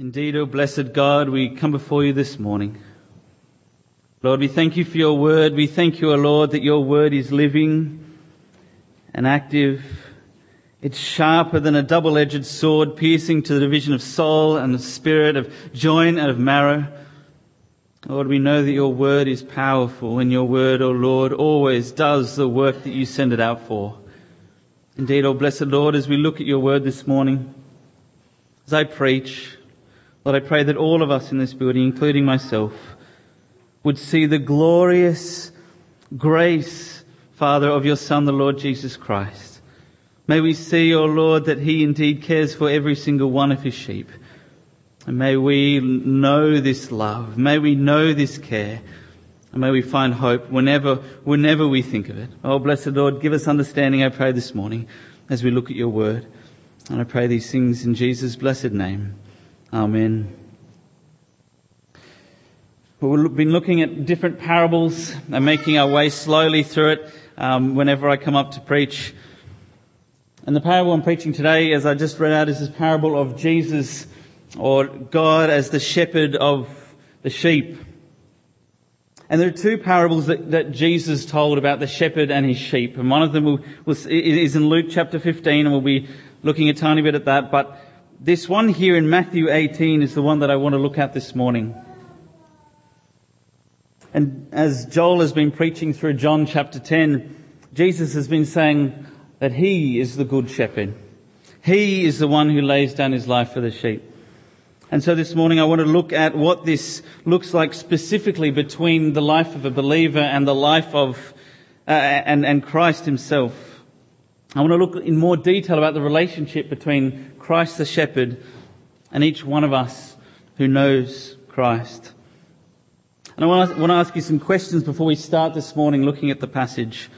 Indeed, O blessed God, we come before you this morning. Lord, we thank you for your word. We thank you, O Lord, that your word is living and active. It's sharper than a double-edged sword, piercing to the division of soul and of spirit, of joint and of marrow. Lord, we know that your word is powerful and your word, O Lord, always does the work that you send it out for. Indeed, O blessed Lord, as we look at your word this morning, as I preach, Lord, I pray that all of us in this building, including myself, would see the glorious grace, Father, of your Son, the Lord Jesus Christ. May we see, O oh Lord, that He indeed cares for every single one of His sheep. And may we know this love. May we know this care. And may we find hope whenever, whenever we think of it. Oh, blessed Lord, give us understanding, I pray this morning, as we look at your word. And I pray these things in Jesus' blessed name. Amen. We've been looking at different parables and making our way slowly through it um, whenever I come up to preach. And the parable I'm preaching today, as I just read out, is this parable of Jesus or God as the shepherd of the sheep. And there are two parables that, that Jesus told about the shepherd and his sheep. And one of them will, will, is in Luke chapter 15, and we'll be looking a tiny bit at that. But this one here in Matthew 18 is the one that I want to look at this morning. And as Joel has been preaching through John chapter 10, Jesus has been saying that He is the good shepherd. He is the one who lays down His life for the sheep. And so this morning I want to look at what this looks like specifically between the life of a believer and the life of, uh, and, and Christ Himself. I want to look in more detail about the relationship between Christ the shepherd, and each one of us who knows Christ. And I want to, ask you some questions before we start this morning looking at the passage.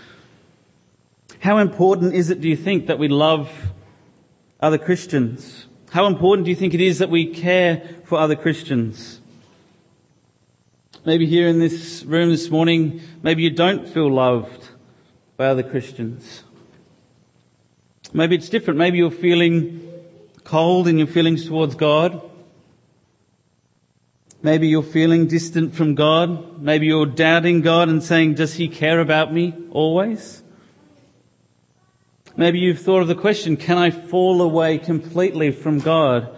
How important is it, do you think, that we love other Christians? How important do you think it is that we care for other Christians? Maybe here in this room this morning, maybe you don't feel loved by other Christians. Maybe it's different. Maybe you're feeling cold in your feelings towards God. Maybe you're feeling distant from God. Maybe you're doubting God and saying, does he care about me always? Maybe you've thought of the question, can I fall away completely from God?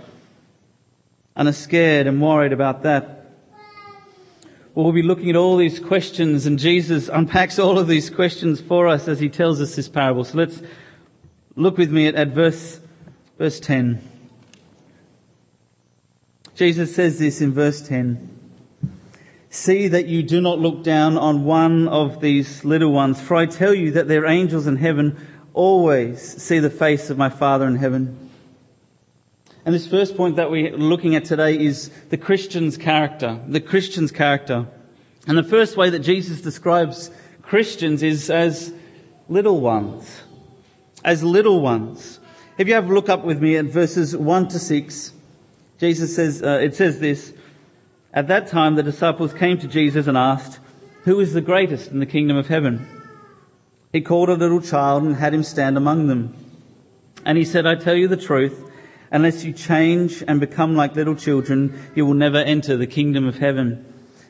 And are scared and worried about that. Well, we'll be looking at all these questions and Jesus unpacks all of these questions for us as he tells us this parable. So let's look with me at, at verse Verse 10. Jesus says this in verse 10. See that you do not look down on one of these little ones, for I tell you that their angels in heaven always see the face of my Father in heaven. And this first point that we're looking at today is the Christian's character. The Christian's character. And the first way that Jesus describes Christians is as little ones. As little ones. If you have a look up with me at verses 1 to 6, Jesus says, uh, it says this, At that time the disciples came to Jesus and asked, Who is the greatest in the kingdom of heaven? He called a little child and had him stand among them. And he said, I tell you the truth, unless you change and become like little children, you will never enter the kingdom of heaven.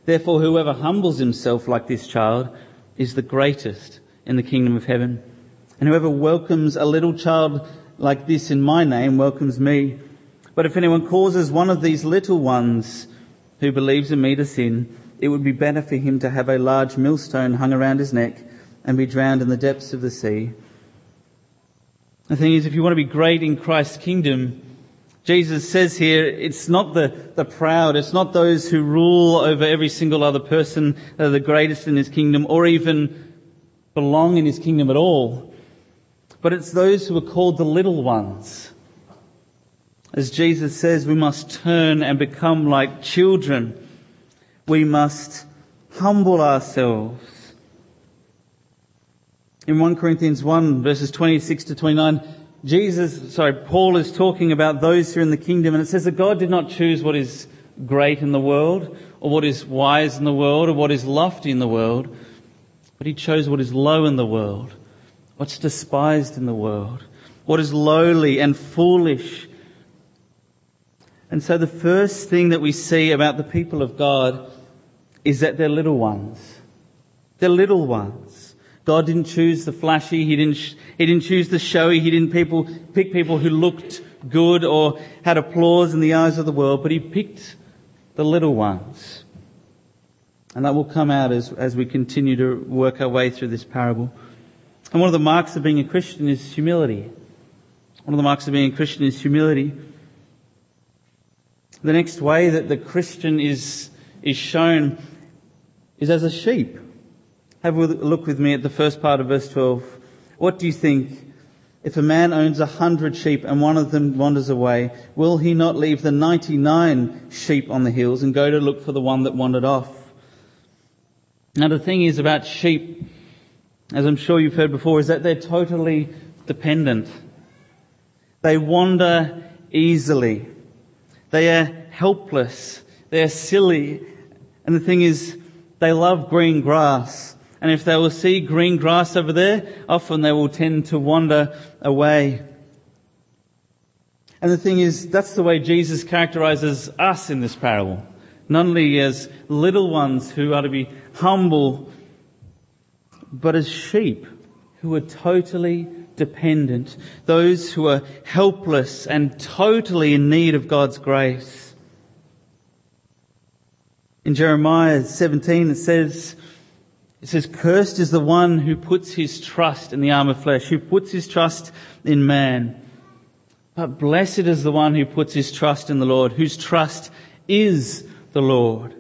Therefore, whoever humbles himself like this child is the greatest in the kingdom of heaven. And whoever welcomes a little child like this in my name welcomes me. But if anyone causes one of these little ones who believes in me to sin, it would be better for him to have a large millstone hung around his neck and be drowned in the depths of the sea. The thing is, if you want to be great in Christ's kingdom, Jesus says here, it's not the, the proud, it's not those who rule over every single other person that are the greatest in his kingdom or even belong in his kingdom at all but it's those who are called the little ones. As Jesus says, we must turn and become like children. We must humble ourselves. In 1 Corinthians 1 verses 26 to 29, Jesus, sorry, Paul is talking about those who are in the kingdom and it says that God did not choose what is great in the world or what is wise in the world or what is lofty in the world, but he chose what is low in the world what's despised in the world, what is lowly and foolish. And so the first thing that we see about the people of God is that they're little ones. They're little ones. God didn't choose the flashy. He didn't, he didn't choose the showy. He didn't people, pick people who looked good or had applause in the eyes of the world, but he picked the little ones. And that will come out as, as we continue to work our way through this parable. And one of the marks of being a Christian is humility. One of the marks of being a Christian is humility. The next way that the Christian is, is shown is as a sheep. Have a look with me at the first part of verse 12. What do you think? If a man owns a hundred sheep and one of them wanders away, will he not leave the 99 sheep on the hills and go to look for the one that wandered off? Now the thing is about sheep, as I'm sure you've heard before, is that they're totally dependent. They wander easily. They are helpless. They are silly. And the thing is, they love green grass. And if they will see green grass over there, often they will tend to wander away. And the thing is, that's the way Jesus characterizes us in this parable. Not only as little ones who are to be humble, but as sheep who are totally dependent. Those who are helpless and totally in need of God's grace. In Jeremiah 17 it says, it says, cursed is the one who puts his trust in the arm of flesh, who puts his trust in man. But blessed is the one who puts his trust in the Lord, whose trust is the Lord.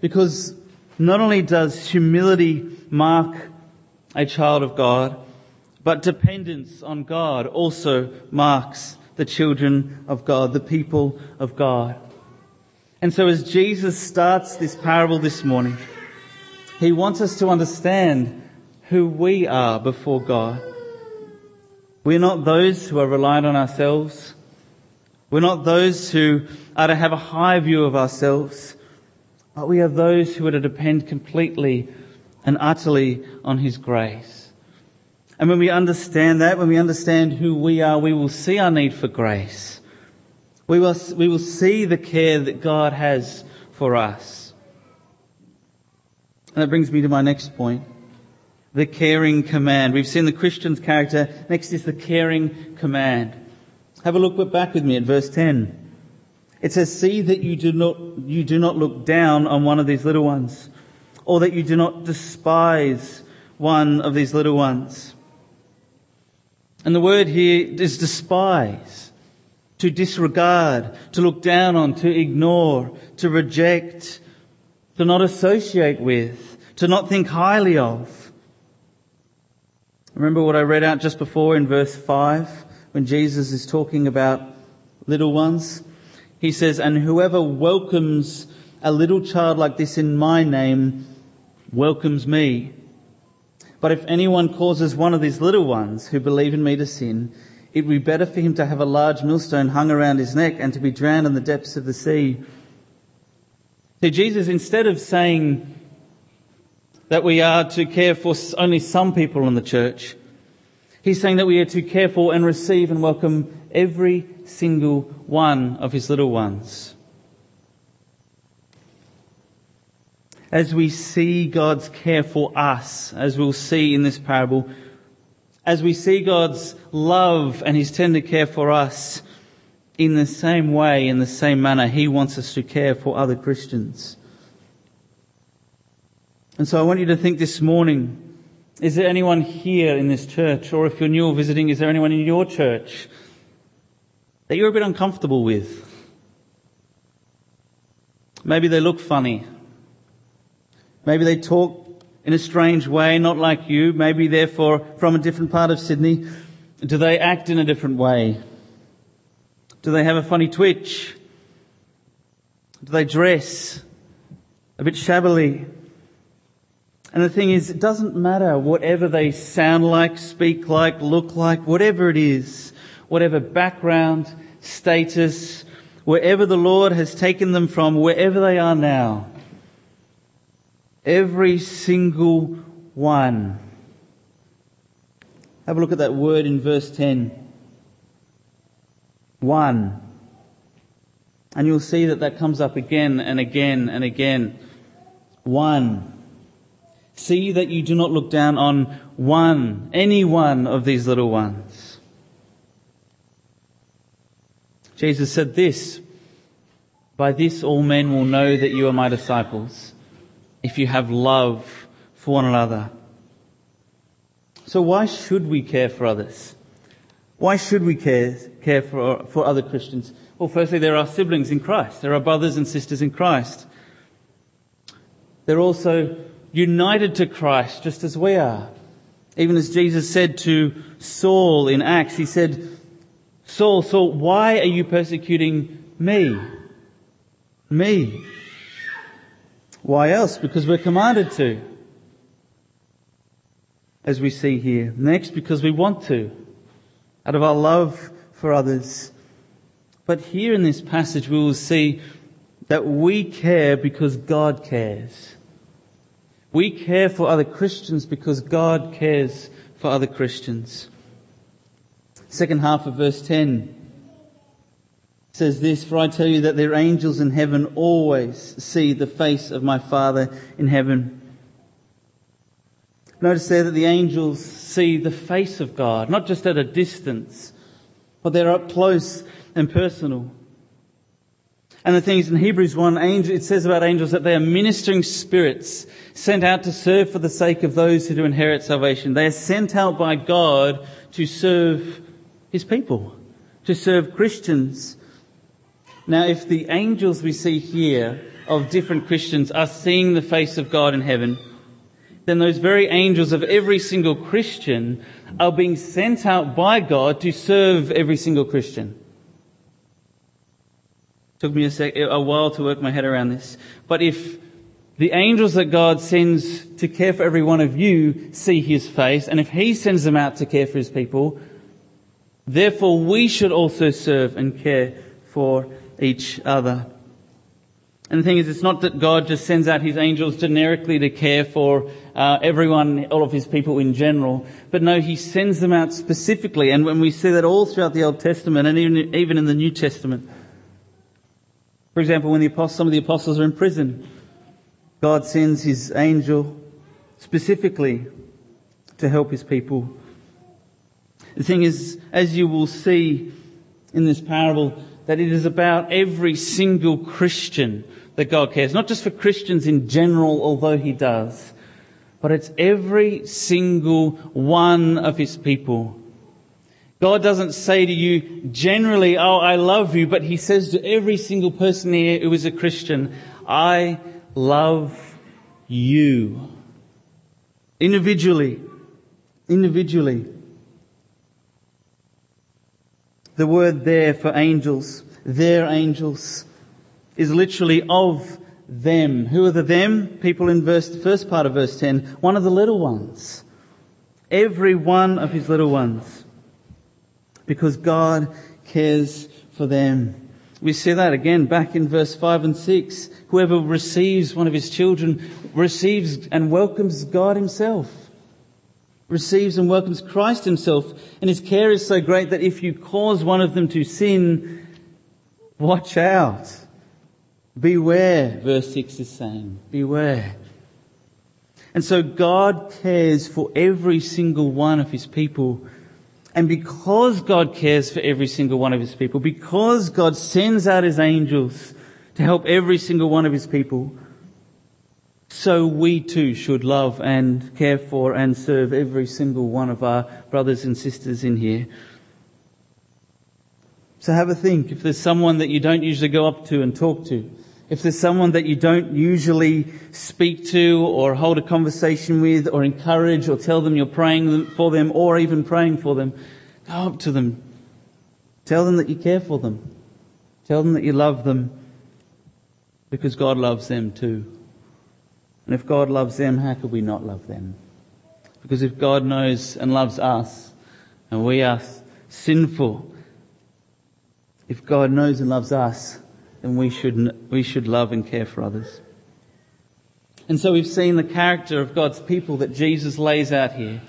Because not only does humility mark a child of God, but dependence on God also marks the children of God, the people of God. And so as Jesus starts this parable this morning, he wants us to understand who we are before God. We're not those who are reliant on ourselves. We're not those who are to have a high view of ourselves, but we are those who are to depend completely and utterly on His grace. And when we understand that, when we understand who we are, we will see our need for grace. We will, we will see the care that God has for us. And that brings me to my next point. The caring command. We've seen the Christian's character. Next is the caring command. Have a look back with me at verse 10. It says, see that you do not, you do not look down on one of these little ones, or that you do not despise one of these little ones. And the word here is despise, to disregard, to look down on, to ignore, to reject, to not associate with, to not think highly of. Remember what I read out just before in verse 5 when Jesus is talking about little ones? He says, and whoever welcomes a little child like this in my name welcomes me. But if anyone causes one of these little ones who believe in me to sin, it would be better for him to have a large millstone hung around his neck and to be drowned in the depths of the sea. See, Jesus, instead of saying that we are to care for only some people in the church, he's saying that we are to care for and receive and welcome every single one of his little ones. As we see God's care for us, as we'll see in this parable, as we see God's love and his tender care for us, in the same way, in the same manner, He wants us to care for other Christians. And so I want you to think this morning, is there anyone here in this church, or if you're new or visiting, is there anyone in your church that you're a bit uncomfortable with? Maybe they look funny. Maybe they talk in a strange way, not like you. Maybe they're from a different part of Sydney. Do they act in a different way? Do they have a funny twitch? Do they dress a bit shabbily? And the thing is, it doesn't matter whatever they sound like, speak like, look like, whatever it is, whatever background, status, wherever the Lord has taken them from, wherever they are now. Every single one. Have a look at that word in verse 10 one. And you'll see that that comes up again and again and again. One. See that you do not look down on one, any one of these little ones. Jesus said this, by this all men will know that you are my disciples, if you have love for one another. So why should we care for others? Why should we care, care for, for other Christians? Well, firstly, there are siblings in Christ. There are brothers and sisters in Christ. They're also united to Christ just as we are. Even as Jesus said to Saul in Acts, he said, Saul, Saul, why are you persecuting me? Me. Why else? Because we're commanded to. As we see here. Next, because we want to. Out of our love for others. But here in this passage we will see that we care because God cares. We care for other Christians because God cares for other Christians. Second half of verse 10 says this, For I tell you that their angels in heaven always see the face of my Father in heaven. Notice there that the angels see the face of God, not just at a distance, but they're up close and personal. And the thing is, in Hebrews 1, angel, it says about angels that they are ministering spirits sent out to serve for the sake of those who do inherit salvation. They are sent out by God to serve His people, to serve Christians. Now, if the angels we see here of different Christians are seeing the face of God in heaven, then those very angels of every single Christian are being sent out by God to serve every single Christian. Took me a, sec, a while to work my head around this. But if the angels that God sends to care for every one of you see his face, and if he sends them out to care for his people, therefore we should also serve and care for each other. And the thing is, it's not that God just sends out his angels generically to care for uh, everyone, all of his people in general, but no, he sends them out specifically. And when we see that all throughout the Old Testament and even, even in the New Testament, for example, when the apostles, some of the apostles are in prison, God sends his angel specifically to help his people. The thing is, as you will see in this parable, that it is about every single Christian that God cares. Not just for Christians in general, although he does, but it's every single one of his people God doesn't say to you generally, oh, I love you, but He says to every single person here who is a Christian, I love you. Individually. Individually. The word there for angels, their angels, is literally of them. Who are the them? People in verse, the first part of verse 10. One of the little ones. Every one of his little ones because God cares for them. We see that again back in verse 5 and 6. Whoever receives one of his children receives and welcomes God himself. Receives and welcomes Christ himself. And his care is so great that if you cause one of them to sin, watch out. Beware, verse 6 is saying. Beware. And so God cares for every single one of his people and because God cares for every single one of his people, because God sends out his angels to help every single one of his people, so we too should love and care for and serve every single one of our brothers and sisters in here. So have a think. If there's someone that you don't usually go up to and talk to, if there's someone that you don't usually speak to or hold a conversation with or encourage or tell them you're praying for them or even praying for them, go up to them. Tell them that you care for them. Tell them that you love them because God loves them too. And if God loves them, how could we not love them? Because if God knows and loves us and we are sinful, if God knows and loves us, then we should, we should love and care for others. And so we've seen the character of God's people that Jesus lays out here.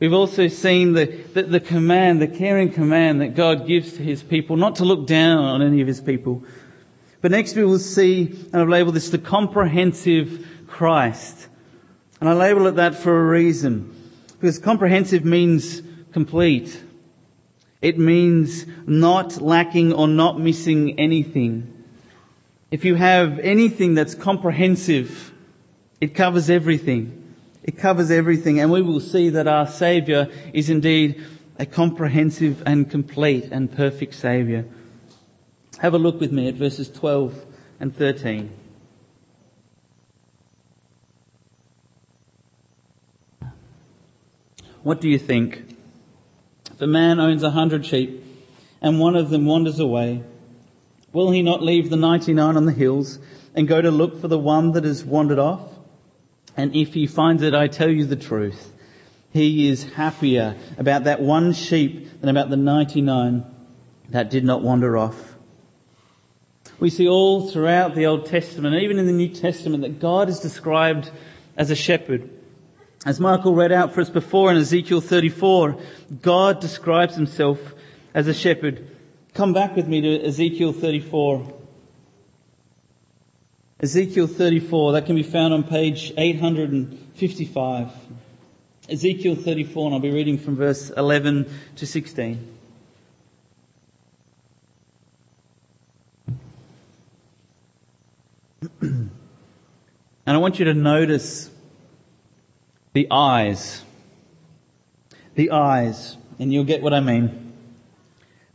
We've also seen the, the, the, command, the caring command that God gives to his people, not to look down on any of his people, But next we will see, and I've labeled this the comprehensive Christ. And I label it that for a reason. Because comprehensive means complete. It means not lacking or not missing anything. If you have anything that's comprehensive, it covers everything. It covers everything and we will see that our Saviour is indeed a comprehensive and complete and perfect Saviour. Have a look with me at verses 12 and 13. What do you think? If a man owns a hundred sheep and one of them wanders away, will he not leave the 99 on the hills and go to look for the one that has wandered off? And if he finds it, I tell you the truth. He is happier about that one sheep than about the 99 that did not wander off. We see all throughout the Old Testament, even in the New Testament, that God is described as a shepherd. As Michael read out for us before in Ezekiel 34, God describes himself as a shepherd. Come back with me to Ezekiel 34. Ezekiel 34, that can be found on page 855. Ezekiel 34, and I'll be reading from verse 11 to 16. and I want you to notice the eyes. The eyes. And you'll get what I mean.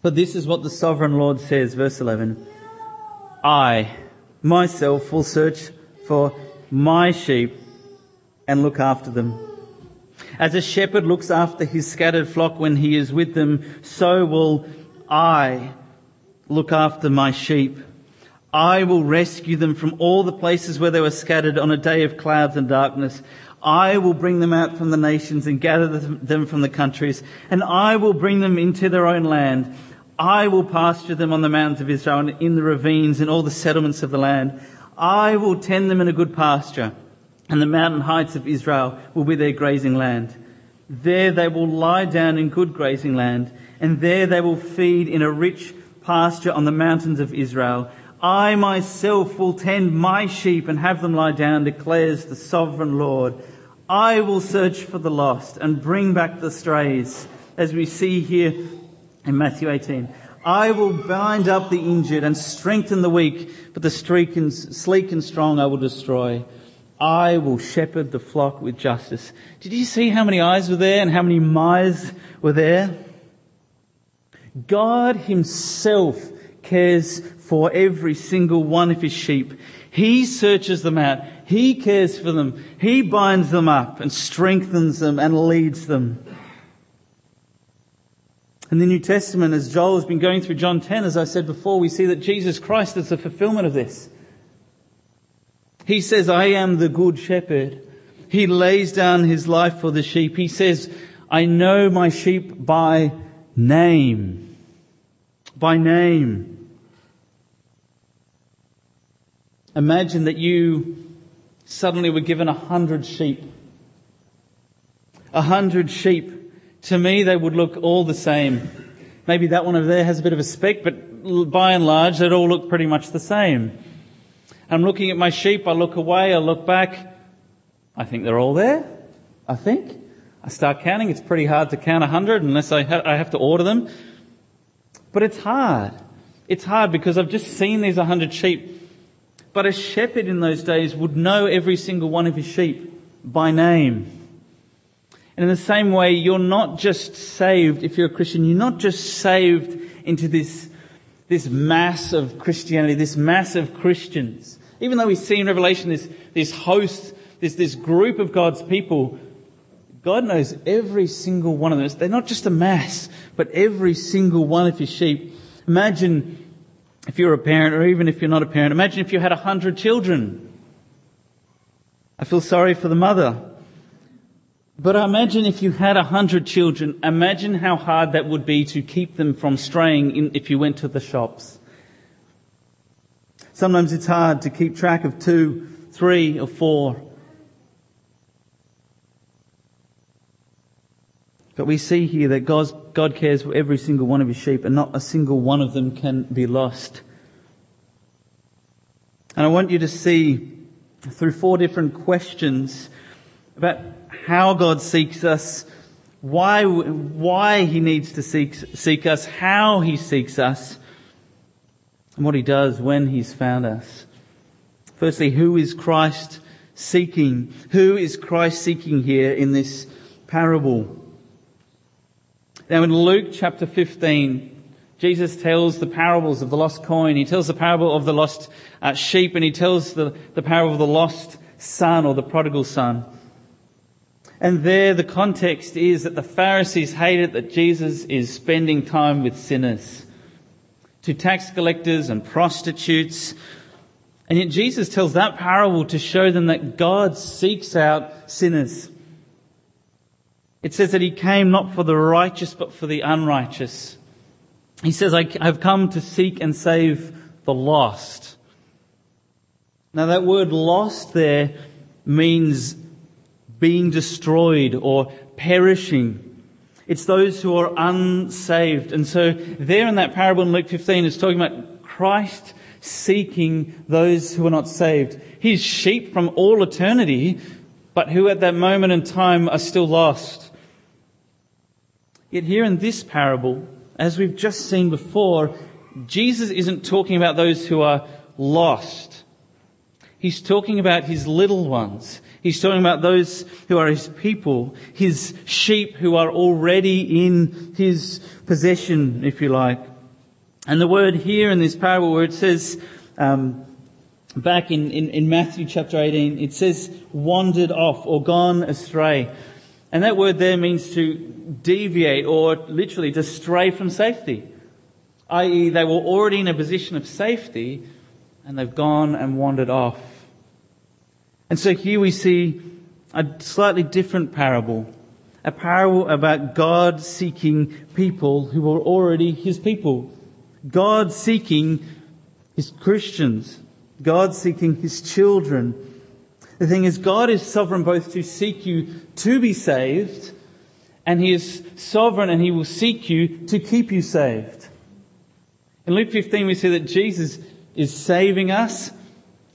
But this is what the sovereign Lord says, verse 11. I, myself, will search for my sheep and look after them. As a shepherd looks after his scattered flock when he is with them, so will I look after my sheep. I will rescue them from all the places where they were scattered on a day of clouds and darkness. I will bring them out from the nations and gather them from the countries, and I will bring them into their own land. I will pasture them on the mountains of Israel and in the ravines and all the settlements of the land. I will tend them in a good pasture, and the mountain heights of Israel will be their grazing land. There they will lie down in good grazing land, and there they will feed in a rich pasture on the mountains of Israel. I myself will tend my sheep and have them lie down, declares the sovereign Lord. I will search for the lost and bring back the strays, as we see here in Matthew 18. I will bind up the injured and strengthen the weak, but the sleek and, sleek and strong I will destroy. I will shepherd the flock with justice. Did you see how many eyes were there and how many my's were there? God himself cares for every single one of his sheep. He searches them out. He cares for them. He binds them up and strengthens them and leads them. In the New Testament, as Joel has been going through John 10, as I said before, we see that Jesus Christ is the fulfillment of this. He says, I am the good shepherd. He lays down his life for the sheep. He says, I know my sheep by name. By name. Imagine that you suddenly were given a hundred sheep. A hundred sheep. To me, they would look all the same. Maybe that one over there has a bit of a speck, but by and large, they'd all look pretty much the same. I'm looking at my sheep, I look away, I look back. I think they're all there. I think. I start counting. It's pretty hard to count a hundred unless I, ha- I have to order them. But it's hard. It's hard because I've just seen these a hundred sheep but a shepherd in those days would know every single one of his sheep by name. And in the same way, you're not just saved, if you're a Christian, you're not just saved into this, this mass of Christianity, this mass of Christians. Even though we see in Revelation this, this host, this, this group of God's people, God knows every single one of them. They're not just a mass, but every single one of his sheep. Imagine if you're a parent, or even if you're not a parent, imagine if you had a hundred children. I feel sorry for the mother. But imagine if you had a hundred children, imagine how hard that would be to keep them from straying in, if you went to the shops. Sometimes it's hard to keep track of two, three, or four. But we see here that God cares for every single one of his sheep and not a single one of them can be lost. And I want you to see through four different questions about how God seeks us, why, why He needs to seek, seek us, how He seeks us, and what He does when He's found us. Firstly, who is Christ seeking? Who is Christ seeking here in this parable? Now in Luke chapter 15, Jesus tells the parables of the lost coin. He tells the parable of the lost uh, sheep and he tells the, the parable of the lost son or the prodigal son. And there the context is that the Pharisees hated that Jesus is spending time with sinners, to tax collectors and prostitutes. And yet Jesus tells that parable to show them that God seeks out sinners. It says that he came not for the righteous but for the unrighteous. He says, I have come to seek and save the lost. Now that word lost there means being destroyed or perishing. It's those who are unsaved. And so there in that parable in Luke 15 is talking about Christ seeking those who are not saved. His sheep from all eternity, but who at that moment in time are still lost. Yet here in this parable, as we've just seen before, Jesus isn't talking about those who are lost. He's talking about his little ones. He's talking about those who are his people, his sheep who are already in his possession, if you like. And the word here in this parable where it says, um, back in, in, in Matthew chapter 18, it says wandered off or gone astray. And that word there means to deviate or literally to stray from safety. I.e., they were already in a position of safety and they've gone and wandered off. And so here we see a slightly different parable. A parable about God seeking people who were already His people. God seeking His Christians. God seeking His children the thing is, God is sovereign both to seek you to be saved, and He is sovereign and He will seek you to keep you saved. In Luke 15 we see that Jesus is saving us,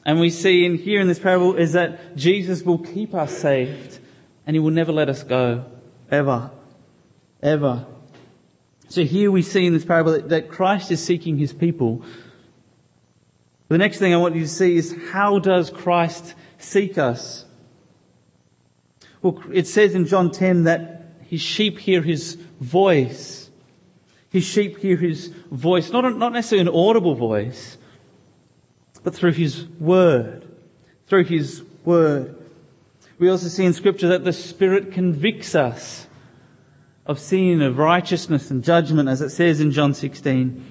and we see in here in this parable is that Jesus will keep us saved, and He will never let us go. Ever. Ever. So here we see in this parable that, that Christ is seeking His people. The next thing I want you to see is how does Christ seek us. Well, it says in John 10 that his sheep hear his voice. His sheep hear his voice, not, not necessarily an audible voice, but through his word. Through his word. We also see in scripture that the Spirit convicts us of sin, of righteousness and judgment, as it says in John 16.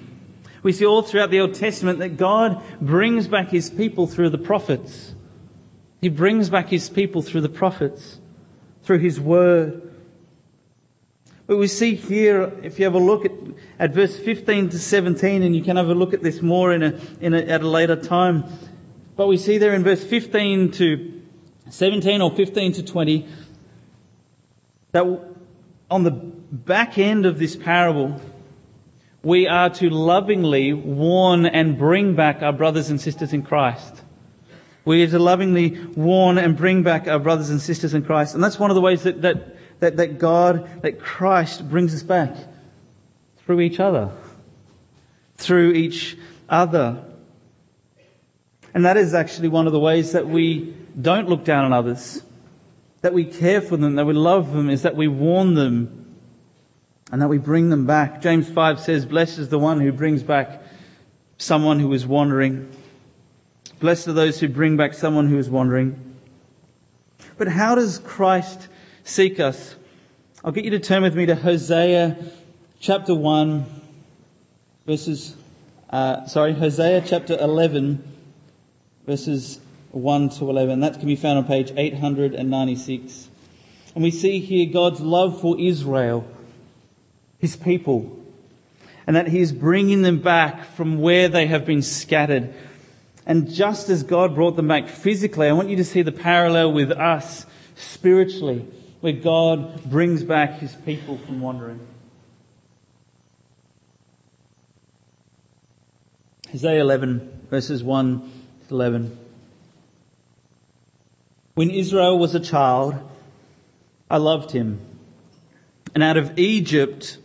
We see all throughout the Old Testament that God brings back his people through the prophets. He brings back his people through the prophets, through his word. But we see here, if you have a look at, at verse 15 to 17, and you can have a look at this more in a, in a, at a later time. But we see there in verse 15 to 17 or 15 to 20 that on the back end of this parable, we are to lovingly warn and bring back our brothers and sisters in Christ. We are to lovingly warn and bring back our brothers and sisters in Christ. And that's one of the ways that, that, that, that God, that Christ brings us back. Through each other. Through each other. And that is actually one of the ways that we don't look down on others. That we care for them, that we love them, is that we warn them and that we bring them back. James 5 says, Blessed is the one who brings back someone who is wandering. Blessed are those who bring back someone who is wandering. But how does Christ seek us? I'll get you to turn with me to Hosea chapter 1, verses, uh, sorry, Hosea chapter 11, verses 1 to 11. That can be found on page 896. And we see here God's love for Israel, His people, and that He is bringing them back from where they have been scattered and just as God brought them back physically, I want you to see the parallel with us spiritually, where God brings back his people from wandering. Isaiah 11 verses 1 to 11. When Israel was a child, I loved him. And out of Egypt,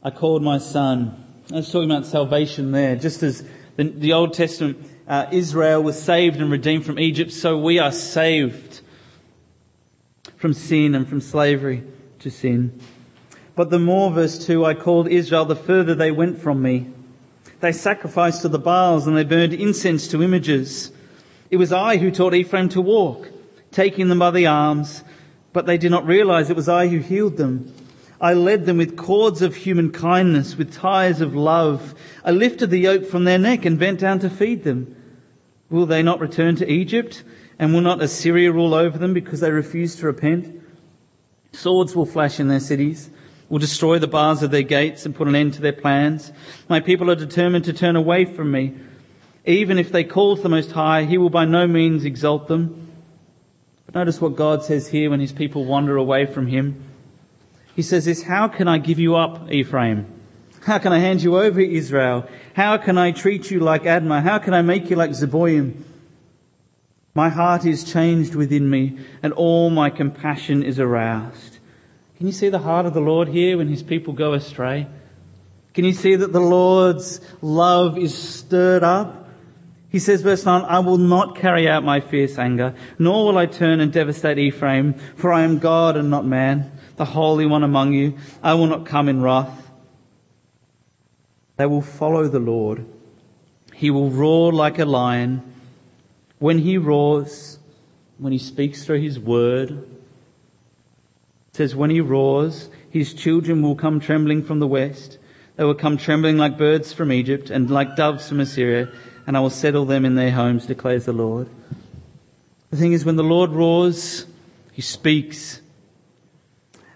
I called my son. I was talking about salvation there. Just as the, the Old Testament, uh, Israel was saved and redeemed from Egypt, so we are saved from sin and from slavery to sin. But the more, verse 2, I called Israel, the further they went from me. They sacrificed to the Baals and they burned incense to images. It was I who taught Ephraim to walk, taking them by the arms, but they did not realize it was I who healed them. I led them with cords of human kindness, with ties of love. I lifted the yoke from their neck and bent down to feed them. Will they not return to Egypt? And will not Assyria rule over them because they refuse to repent? Swords will flash in their cities will destroy the bars of their gates and put an end to their plans. My people are determined to turn away from me. Even if they call to the Most High, He will by no means exalt them. But notice what God says here when His people wander away from Him. He says this, How can I give you up, Ephraim? How can I hand you over, Israel? How can I treat you like Admah? How can I make you like Zeboim? My heart is changed within me, and all my compassion is aroused. Can you see the heart of the Lord here when his people go astray? Can you see that the Lord's love is stirred up? He says, verse 9, I will not carry out my fierce anger, nor will I turn and devastate Ephraim, for I am God and not man, the Holy One among you. I will not come in wrath. They will follow the Lord. He will roar like a lion. When he roars, when he speaks through his word, it says, when he roars, his children will come trembling from the west. They will come trembling like birds from Egypt and like doves from Assyria, and I will settle them in their homes, declares the Lord. The thing is, when the Lord roars, he speaks.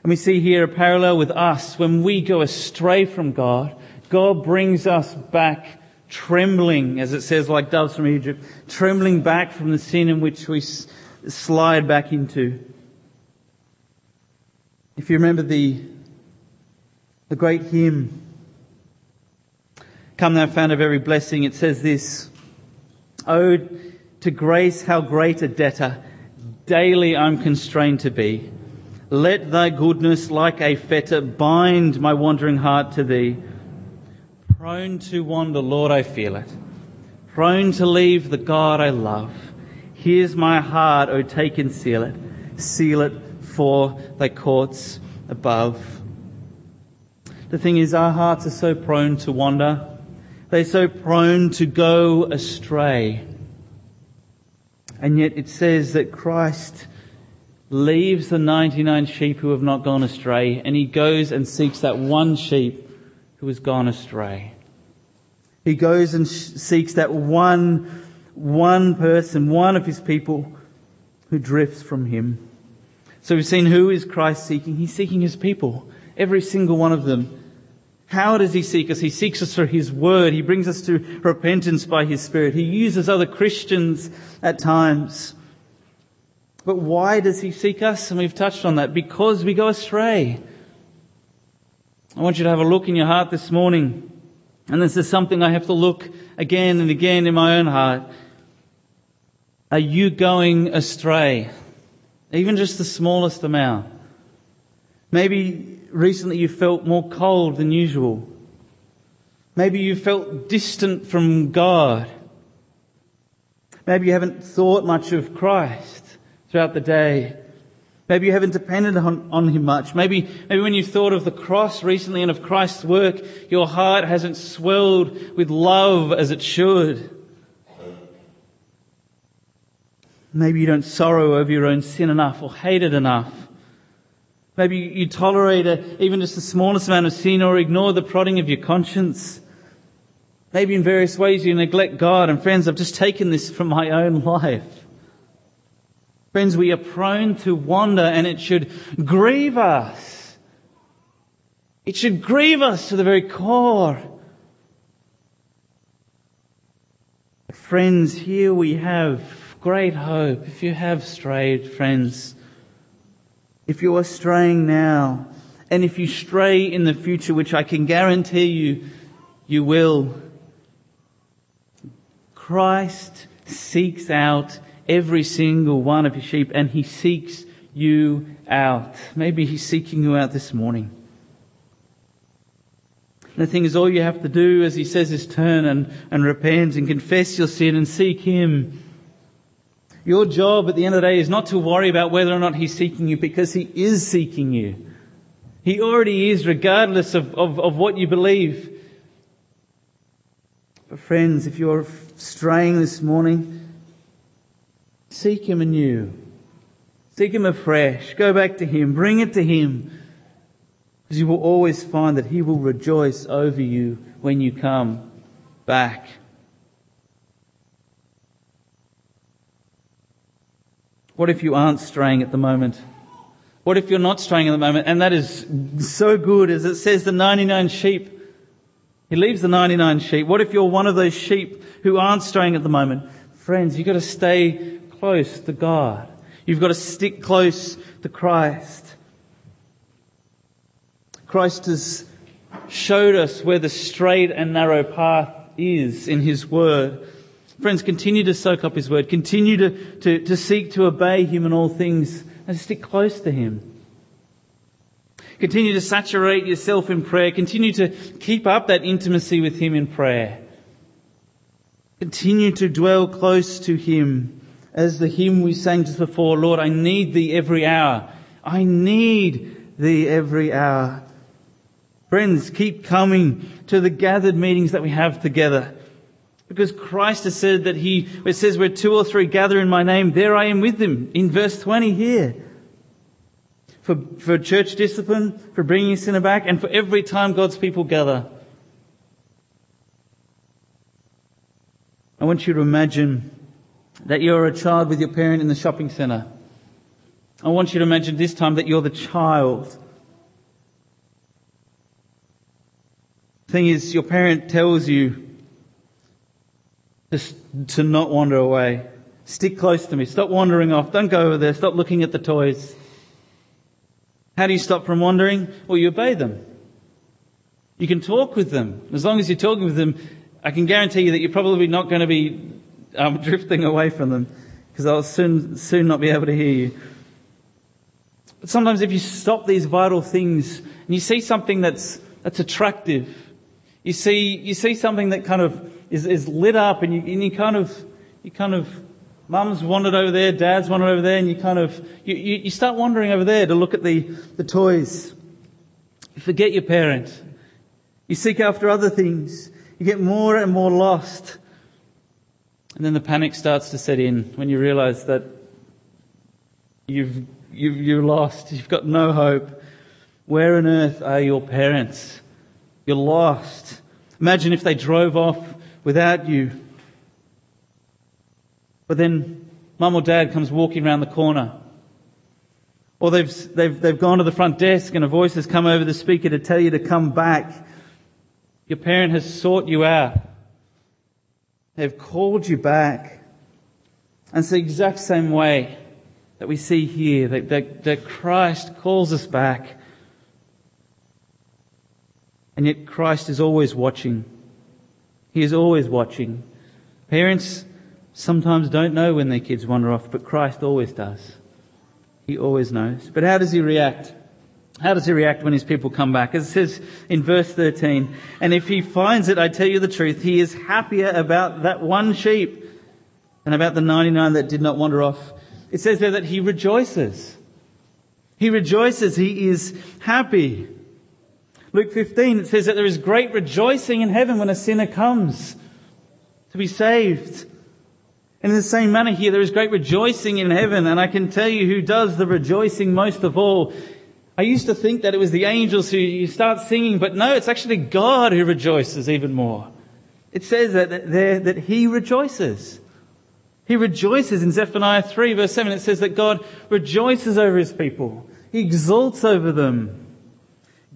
And we see here a parallel with us. When we go astray from God, God brings us back trembling, as it says, like doves from Egypt, trembling back from the sin in which we slide back into. If you remember the, the great hymn, Come thou fount of every blessing, it says this, Ode to grace, how great a debtor daily I'm constrained to be. Let thy goodness like a fetter bind my wandering heart to thee. Prone to wander, Lord, I feel it. Prone to leave the God I love. Here's my heart, O take and seal it. Seal it for thy courts above. The thing is, our hearts are so prone to wander. They're so prone to go astray. And yet it says that Christ leaves the 99 sheep who have not gone astray and he goes and seeks that one sheep who has gone astray. He goes and seeks that one, one person, one of his people who drifts from him. So we've seen who is Christ seeking? He's seeking his people. Every single one of them. How does he seek us? He seeks us through his word. He brings us to repentance by his spirit. He uses other Christians at times. But why does he seek us? And we've touched on that. Because we go astray. I want you to have a look in your heart this morning. And this is something I have to look again and again in my own heart. Are you going astray? even just the smallest amount. Maybe recently you felt more cold than usual. Maybe you felt distant from God. Maybe you haven't thought much of Christ throughout the day. Maybe you haven't depended on, on, Him much. Maybe, maybe when you've thought of the cross recently and of Christ's work, your heart hasn't swelled with love as it should. Maybe you don't sorrow over your own sin enough or hate it enough. Maybe you tolerate a, even just the smallest amount of sin or ignore the prodding of your conscience. Maybe in various ways you neglect God. And friends, I've just taken this from my own life. Friends, we are prone to wander and it should grieve us. It should grieve us to the very core. Friends, here we have great hope. If you have strayed, friends, if you are straying now, and if you stray in the future, which I can guarantee you, you will, Christ seeks out every single one of his sheep and he seeks you out. Maybe he's seeking you out this morning. The thing is, all you have to do, as he says, is turn and, and repent and confess your sin and seek him. Your job at the end of the day is not to worry about whether or not he's seeking you because he is seeking you. He already is, regardless of, of, of what you believe. But friends, if you're straying this morning, seek him anew. Seek him afresh. Go back to him. Bring it to him. Because you will always find that he will rejoice over you when you come back. What if you aren't straying at the moment? What if you're not straying at the moment? And that is so good as it says the 99 sheep. He leaves the 99 sheep. What if you're one of those sheep who aren't straying at the moment? Friends, you've got to stay close to God. You've got to stick close to Christ. Christ has showed us where the straight and narrow path is in His Word. Friends, continue to soak up His Word. Continue to, to, to seek to obey Him in all things and stick close to Him. Continue to saturate yourself in prayer. Continue to keep up that intimacy with Him in prayer. Continue to dwell close to Him. As the hymn we sang just before, Lord, I need Thee every hour. I need Thee every hour. Friends, keep coming to the gathered meetings that we have together. Because Christ has said that He, it says where two or three gather in my name, there I am with them. In verse 20 here. For, for church discipline, for bringing sinner back, and for every time God's people gather. I want you to imagine that you're a child with your parent in the shopping centre. I want you to imagine this time that you're the child. Thing is, your parent tells you just to not wander away. Stick close to me. Stop wandering off. Don't go over there. Stop looking at the toys. How do you stop from wandering? Well, you obey them. You can talk with them. As long as you're talking with them, I can guarantee you that you're probably not going to be um, drifting away from them because I'll soon, soon not be able to hear you. But sometimes if you stop these vital things and you see something that's, that's attractive, you see, you see something that kind of is, is lit up and you, and you kind of, you kind of, mum's wandered over there, dad's wandered over there, and you kind of, you, you, you start wandering over there to look at the, the toys. You forget your parent. You seek after other things. You get more and more lost. And then the panic starts to set in when you realize that you've, you've, you're lost. You've got no hope. Where on earth are your parents? You're lost. Imagine if they drove off without you. But then mum or dad comes walking around the corner. Or they've, they've, they've gone to the front desk and a voice has come over the speaker to tell you to come back. Your parent has sought you out. They've called you back. And it's the exact same way that we see here, that, that, that Christ calls us back. And yet Christ is always watching. He is always watching. Parents sometimes don't know when their kids wander off, but Christ always does. He always knows. But how does he react? How does he react when his people come back? It says in verse 13, and if he finds it, I tell you the truth, he is happier about that one sheep than about the 99 that did not wander off. It says there that he rejoices. He rejoices. He is happy. Luke 15, it says that there is great rejoicing in heaven when a sinner comes to be saved. And in the same manner here, there is great rejoicing in heaven, and I can tell you who does the rejoicing most of all. I used to think that it was the angels who you start singing, but no, it's actually God who rejoices even more. It says that there that He rejoices. He rejoices in Zephaniah 3 verse 7. It says that God rejoices over His people. He exults over them.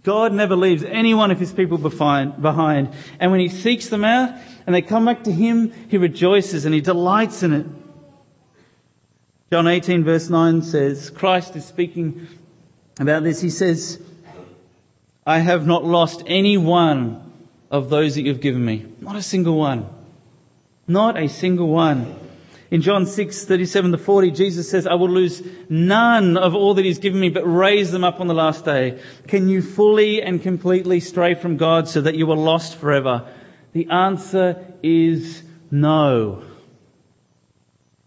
God never leaves any one of his people behind. And when he seeks them out and they come back to him, he rejoices and he delights in it. John 18 verse 9 says, Christ is speaking about this. He says, I have not lost any one of those that you've given me. Not a single one. Not a single one. In John 6, 37 to 40, Jesus says, I will lose none of all that he's given me, but raise them up on the last day. Can you fully and completely stray from God so that you are lost forever? The answer is no.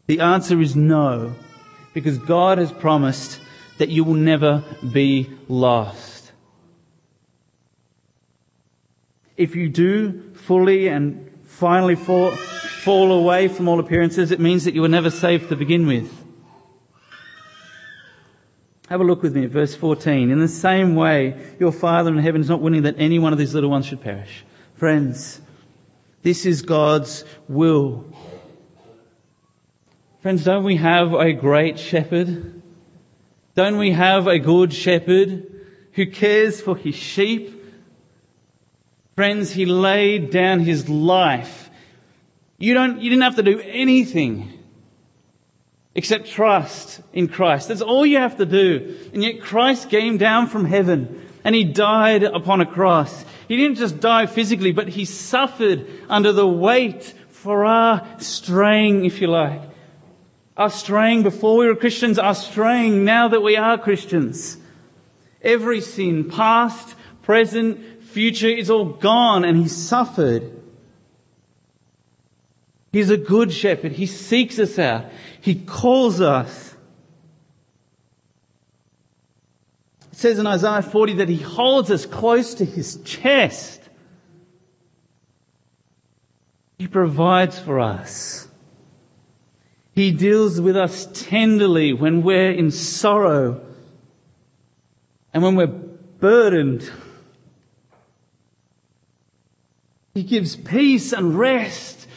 The answer is no, because God has promised that you will never be lost. If you do fully and finally fall, fall away from all appearances, it means that you were never saved to begin with. Have a look with me at verse 14. In the same way, your Father in heaven is not willing that any one of these little ones should perish. Friends, this is God's will. Friends, don't we have a great shepherd? Don't we have a good shepherd who cares for his sheep? Friends, he laid down his life. You don't, you didn't have to do anything except trust in Christ. That's all you have to do. And yet Christ came down from heaven and he died upon a cross. He didn't just die physically, but he suffered under the weight for our straying, if you like. Our straying before we were Christians, are straying now that we are Christians. Every sin, past, present, future is all gone and he suffered. He's a good shepherd. He seeks us out. He calls us. It says in Isaiah 40 that he holds us close to his chest. He provides for us. He deals with us tenderly when we're in sorrow and when we're burdened he gives peace and rest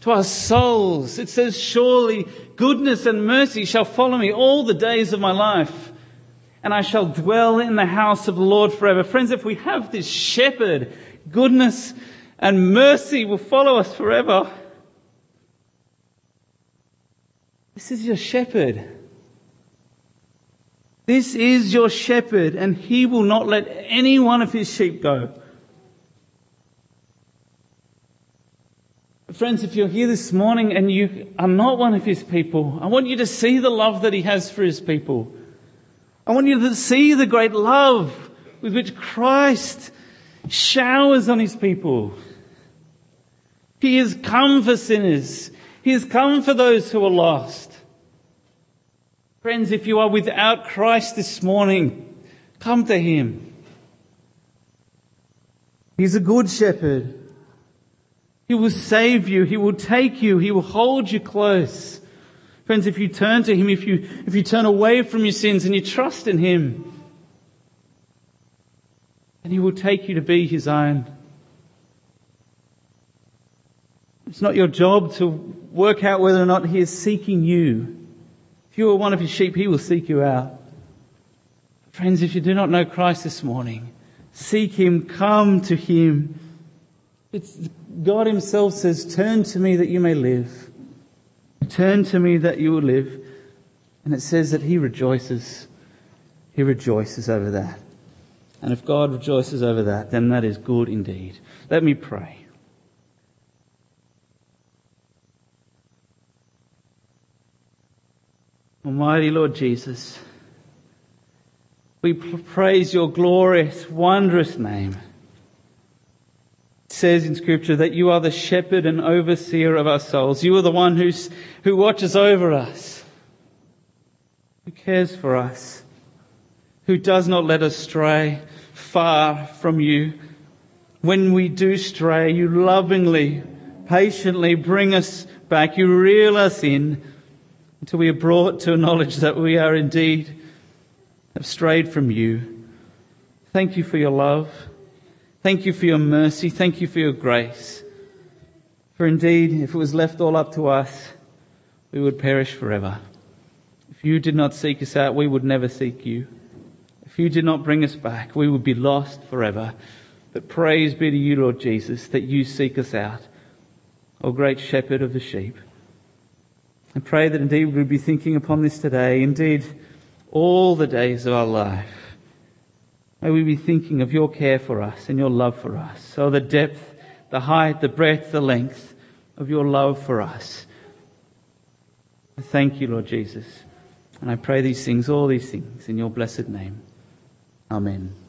to our souls. It says, surely goodness and mercy shall follow me all the days of my life. And I shall dwell in the house of the Lord forever. Friends, if we have this shepherd, goodness and mercy will follow us forever. This is your shepherd. This is your shepherd, and he will not let any one of his sheep go. Friends, if you're here this morning and you are not one of his people, I want you to see the love that he has for his people. I want you to see the great love with which Christ showers on his people. He has come for sinners. He has come for those who are lost. Friends, if you are without Christ this morning, come to him. He's a good shepherd. He will save you. He will take you. He will hold you close. Friends, if you turn to Him, if you, if you turn away from your sins and you trust in Him, then He will take you to be His own. It's not your job to work out whether or not He is seeking you. If you are one of His sheep, He will seek you out. Friends, if you do not know Christ this morning, seek Him, come to Him. It's God Himself says, Turn to me that you may live. Turn to me that you will live. And it says that He rejoices. He rejoices over that. And if God rejoices over that, then that is good indeed. Let me pray. Almighty Lord Jesus, we praise your glorious, wondrous name It says in scripture that you are the shepherd and overseer of our souls. You are the one who's, who watches over us, who cares for us, who does not let us stray far from you. When we do stray, you lovingly, patiently bring us back. You reel us in until we are brought to a knowledge that we are indeed have strayed from you. Thank you for your love. Thank you for your mercy. Thank you for your grace. For indeed, if it was left all up to us, we would perish forever. If you did not seek us out, we would never seek you. If you did not bring us back, we would be lost forever. But praise be to you, Lord Jesus, that you seek us out, O great shepherd of the sheep. I pray that indeed we would be thinking upon this today, indeed all the days of our life. May we be thinking of your care for us and your love for us. So the depth, the height, the breadth, the length of your love for us. I thank you, Lord Jesus. And I pray these things, all these things, in your blessed name. Amen.